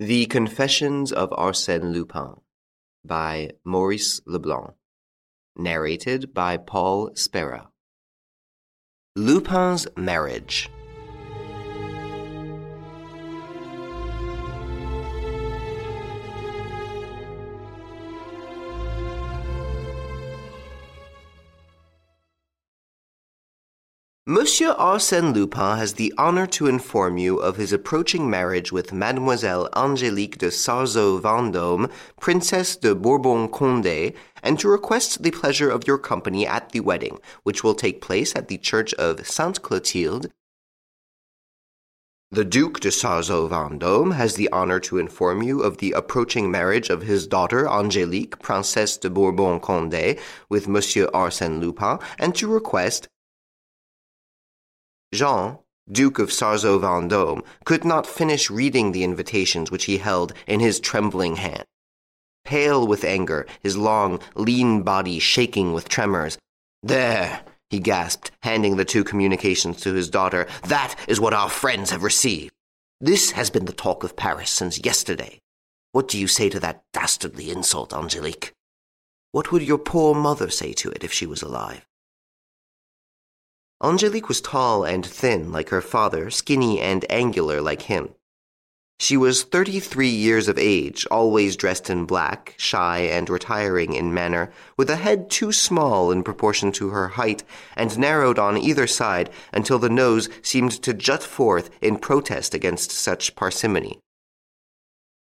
The Confessions of Arsène Lupin by Maurice Leblanc. Narrated by Paul Spera. Lupin's Marriage. Monsieur Arsène Lupin has the honor to inform you of his approaching marriage with Mademoiselle Angélique de Sarzeau Vendôme, Princess de Bourbon Condé, and to request the pleasure of your company at the wedding, which will take place at the church of Sainte Clotilde. The Duc de Sarzeau Vendôme has the honor to inform you of the approaching marriage of his daughter Angélique, Princesse de Bourbon Condé, with Monsieur Arsène Lupin, and to request Jean, Duke of Sarzeau Vendôme, could not finish reading the invitations which he held in his trembling hand. Pale with anger, his long, lean body shaking with tremors. There, he gasped, handing the two communications to his daughter. That is what our friends have received. This has been the talk of Paris since yesterday. What do you say to that dastardly insult, Angelique? What would your poor mother say to it if she was alive? Angelique was tall and thin like her father, skinny and angular like him. She was thirty three years of age, always dressed in black, shy and retiring in manner, with a head too small in proportion to her height, and narrowed on either side until the nose seemed to jut forth in protest against such parsimony.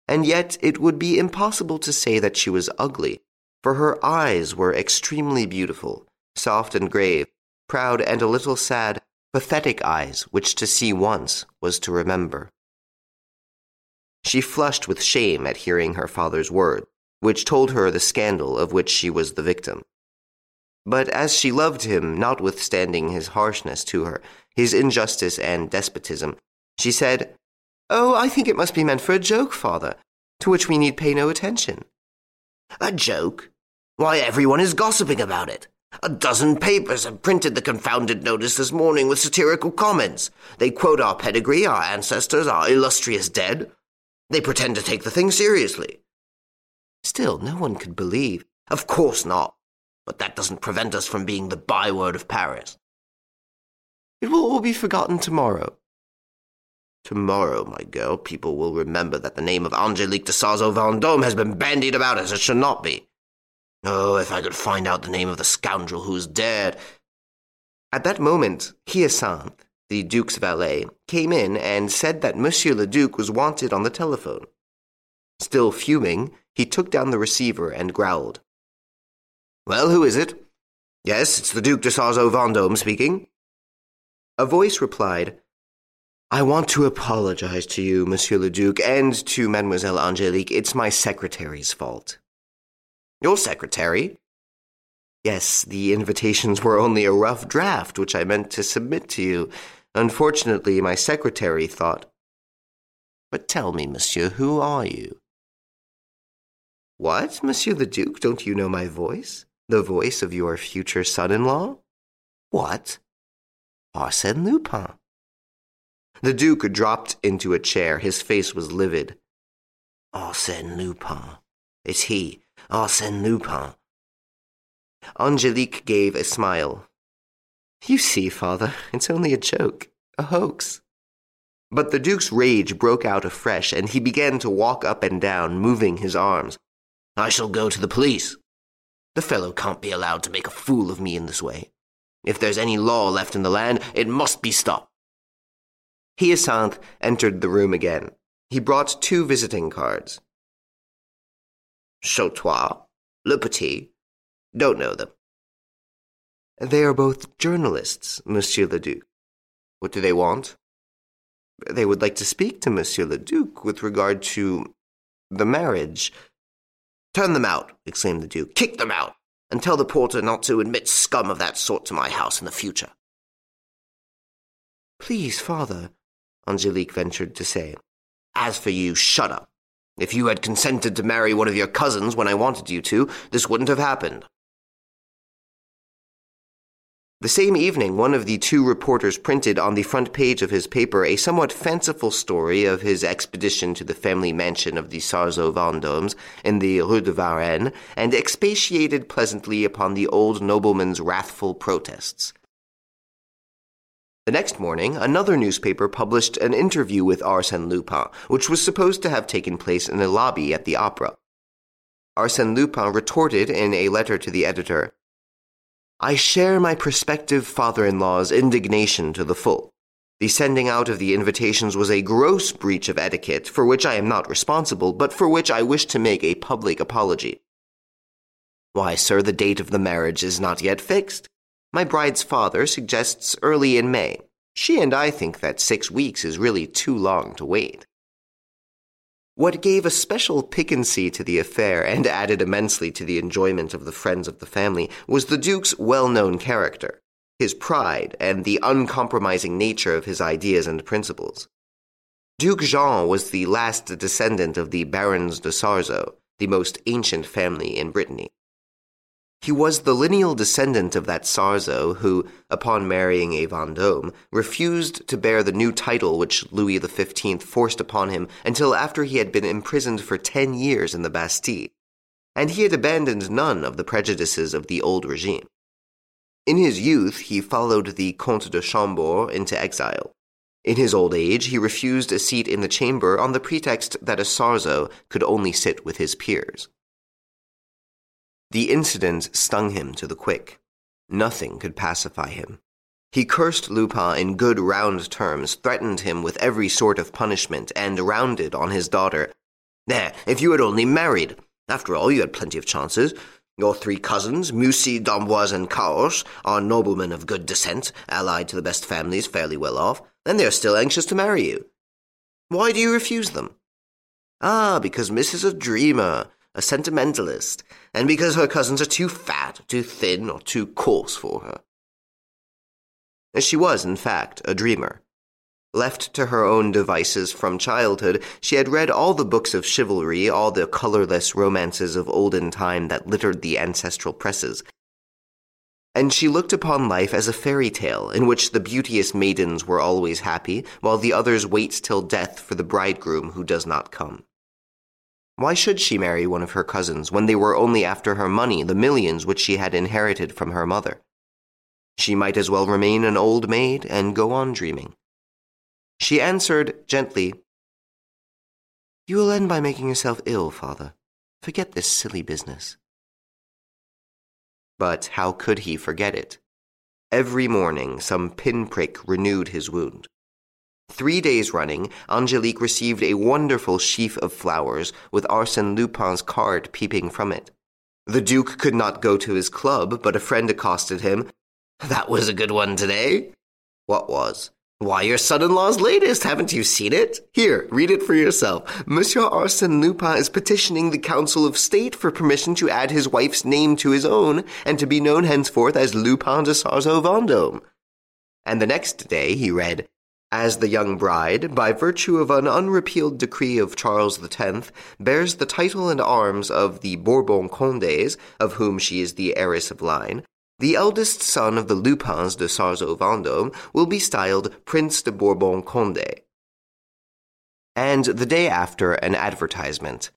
And yet it would be impossible to say that she was ugly, for her eyes were extremely beautiful, soft and grave, proud and a little sad, pathetic eyes which to see once was to remember. She flushed with shame at hearing her father's words, which told her the scandal of which she was the victim. But as she loved him, notwithstanding his harshness to her, his injustice and despotism, she said, Oh, I think it must be meant for a joke, father, to which we need pay no attention. A joke? Why, everyone is gossiping about it. A dozen papers have printed the confounded notice this morning with satirical comments. They quote our pedigree, our ancestors, our illustrious dead. They pretend to take the thing seriously. Still, no one could believe. Of course not. But that doesn't prevent us from being the byword of Paris. It will all be forgotten tomorrow. Tomorrow, my girl, people will remember that the name of Angelique de Sarzeau Vendôme has been bandied about as it should not be. Oh, if I could find out the name of the scoundrel who is dead. At that moment, Hyacinthe, the Duke's valet, came in and said that Monsieur le Duc was wanted on the telephone. Still fuming, he took down the receiver and growled. Well, who is it? Yes, it's the Duc de Sarzeau Vendôme speaking. A voice replied, I want to apologize to you, Monsieur le Duc, and to Mademoiselle Angelique. It's my secretary's fault. Your secretary? Yes, the invitations were only a rough draft which I meant to submit to you. Unfortunately, my secretary thought. But tell me, monsieur, who are you? What, Monsieur the Duke? Don't you know my voice? The voice of your future son in law? What? Arsène Lupin. The Duke dropped into a chair. His face was livid. Arsène Lupin. It's he. Arsène Lupin. Angelique gave a smile. You see, father, it's only a joke, a hoax. But the Duke's rage broke out afresh, and he began to walk up and down, moving his arms. I shall go to the police. The fellow can't be allowed to make a fool of me in this way. If there's any law left in the land, it must be stopped. Hyacinthe entered the room again. He brought two visiting cards. Chautoir, Le Petit. Don't know them. They are both journalists, Monsieur le Duc. What do they want? They would like to speak to Monsieur le Duc with regard to the marriage. Turn them out, exclaimed the Duke. Kick them out, and tell the porter not to admit scum of that sort to my house in the future. Please, father, Angelique ventured to say. As for you, shut up. If you had consented to marry one of your cousins when I wanted you to, this wouldn't have happened. The same evening, one of the two reporters printed on the front page of his paper a somewhat fanciful story of his expedition to the family mansion of the Sarzeau Vendômes in the Rue de Varennes, and expatiated pleasantly upon the old nobleman's wrathful protests. The next morning, another newspaper published an interview with Arsène Lupin, which was supposed to have taken place in a lobby at the opera. Arsène Lupin retorted in a letter to the editor I share my prospective father in law's indignation to the full. The sending out of the invitations was a gross breach of etiquette, for which I am not responsible, but for which I wish to make a public apology. Why, sir, the date of the marriage is not yet fixed. My bride's father suggests early in May. She and I think that six weeks is really too long to wait. What gave a special piquancy to the affair and added immensely to the enjoyment of the friends of the family was the Duke's well known character, his pride, and the uncompromising nature of his ideas and principles. Duke Jean was the last descendant of the Barons de Sarzeau, the most ancient family in Brittany. He was the lineal descendant of that Sarzeau who, upon marrying a Vendôme, refused to bear the new title which Louis XV forced upon him until after he had been imprisoned for ten years in the Bastille, and he had abandoned none of the prejudices of the old regime. In his youth, he followed the Comte de Chambord into exile. In his old age, he refused a seat in the chamber on the pretext that a Sarzeau could only sit with his peers. The incident stung him to the quick. Nothing could pacify him. He cursed Lupin in good round terms, threatened him with every sort of punishment, and rounded on his daughter. There, if you had only married. After all, you had plenty of chances. Your three cousins, Mussy, d'Amboise, and Caorches, are noblemen of good descent, allied to the best families, fairly well off, and they are still anxious to marry you. Why do you refuse them? Ah, because Miss is a dreamer a sentimentalist, and because her cousins are too fat, too thin, or too coarse for her. She was, in fact, a dreamer. Left to her own devices from childhood, she had read all the books of chivalry, all the colorless romances of olden time that littered the ancestral presses. And she looked upon life as a fairy tale in which the beauteous maidens were always happy, while the others wait till death for the bridegroom who does not come. Why should she marry one of her cousins when they were only after her money, the millions which she had inherited from her mother? She might as well remain an old maid and go on dreaming. She answered gently, You will end by making yourself ill, father. Forget this silly business. But how could he forget it? Every morning some pinprick renewed his wound. Three days running, Angelique received a wonderful sheaf of flowers with Arsène Lupin's card peeping from it. The Duke could not go to his club, but a friend accosted him. That was a good one today. What was? Why, your son in law's latest. Haven't you seen it? Here, read it for yourself. Monsieur Arsène Lupin is petitioning the Council of State for permission to add his wife's name to his own and to be known henceforth as Lupin de Sarzeau Vendôme. And the next day he read, as the young bride, by virtue of an unrepealed decree of Charles X, bears the title and arms of the Bourbon Condés, of whom she is the heiress of line, the eldest son of the Lupins de Sarzeau Vendôme will be styled Prince de Bourbon Condé. And the day after, an advertisement.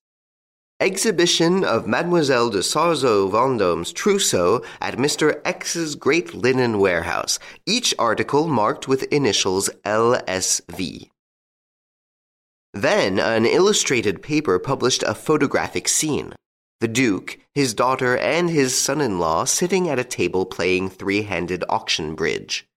Exhibition of Mademoiselle de Sarzeau Vendôme's trousseau at Mr. X's great linen warehouse, each article marked with initials LSV. Then an illustrated paper published a photographic scene. The Duke, his daughter, and his son in law sitting at a table playing three handed auction bridge.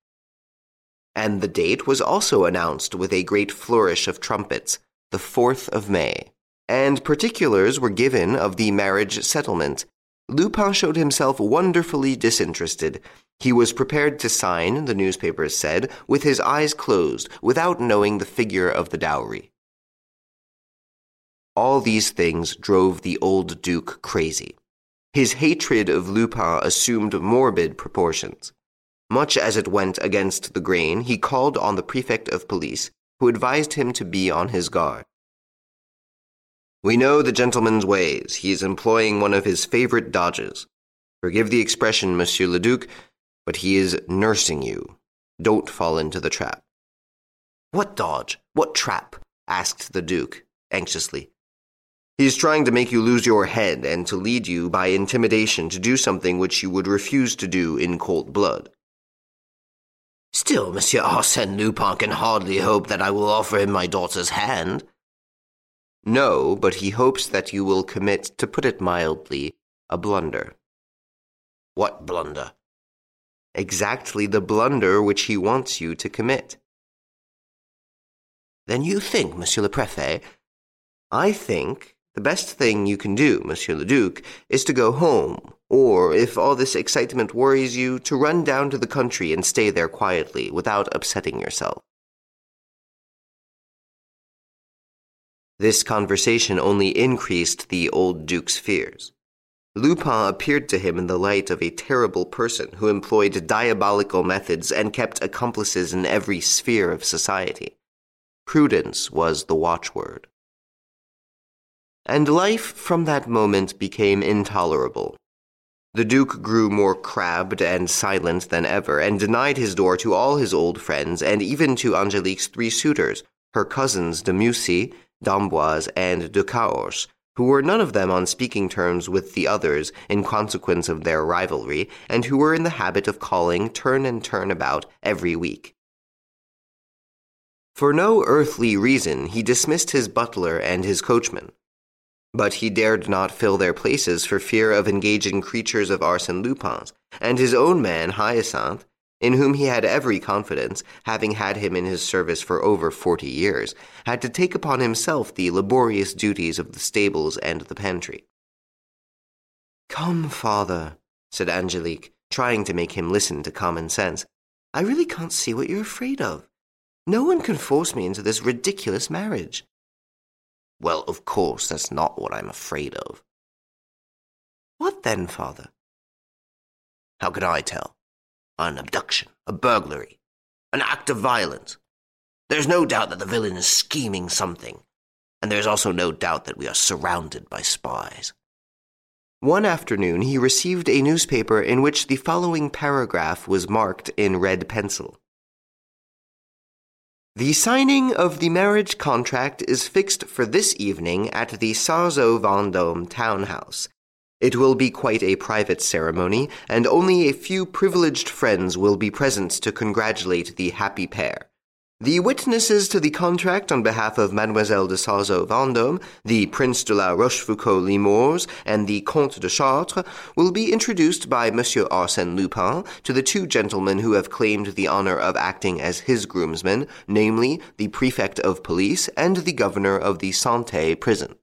And the date was also announced with a great flourish of trumpets, the 4th of May and particulars were given of the marriage settlement. Lupin showed himself wonderfully disinterested. He was prepared to sign, the newspapers said, with his eyes closed, without knowing the figure of the dowry. All these things drove the old Duke crazy. His hatred of Lupin assumed morbid proportions. Much as it went against the grain, he called on the prefect of police, who advised him to be on his guard. We know the gentleman's ways. He is employing one of his favorite dodges. Forgive the expression, Monsieur le Duc, But he is nursing you. Don't fall into the trap. What dodge? What trap? asked the Duke, anxiously. He is trying to make you lose your head and to lead you by intimidation to do something which you would refuse to do in cold blood. Still, Monsieur Arsène Lupin can hardly hope that I will offer him my daughter's hand. No, but he hopes that you will commit, to put it mildly, a blunder. What blunder? Exactly the blunder which he wants you to commit. Then you think, Monsieur le Préfet? I think the best thing you can do, Monsieur le Duc, is to go home, or, if all this excitement worries you, to run down to the country and stay there quietly, without upsetting yourself. This conversation only increased the old Duke's fears. Lupin appeared to him in the light of a terrible person who employed diabolical methods and kept accomplices in every sphere of society. Prudence was the watchword and life from that moment became intolerable. The Duke grew more crabbed and silent than ever, and denied his door to all his old friends, and even to Angelique's three suitors, her cousins de Mussy, d'Amboise, and de who were none of them on speaking terms with the others in consequence of their rivalry, and who were in the habit of calling turn and turn about every week. For no earthly reason, he dismissed his butler and his coachman but he dared not fill their places for fear of engaging creatures of Arsène Lupin's, and his own man, Hyacinthe, in whom he had every confidence, having had him in his service for over forty years, had to take upon himself the laborious duties of the stables and the pantry. Come, father, said Angelique, trying to make him listen to common sense. I really can't see what you're afraid of. No one can force me into this ridiculous marriage. Well, of course, that's not what I'm afraid of. What then, father? How can I tell? An abduction, a burglary, an act of violence. There's no doubt that the villain is scheming something, and there's also no doubt that we are surrounded by spies. One afternoon he received a newspaper in which the following paragraph was marked in red pencil. The signing of the marriage contract is fixed for this evening at the Sarzeau Vendôme townhouse. It will be quite a private ceremony, and only a few privileged friends will be present to congratulate the happy pair. The witnesses to the contract on behalf of Mademoiselle de Sarzeau Vendôme, the Prince de la Rochefoucauld Limours, and the Comte de Chartres will be introduced by Monsieur Arsène Lupin to the two gentlemen who have claimed the honor of acting as his groomsmen, namely, the Prefect of Police and the Governor of the Santé prison.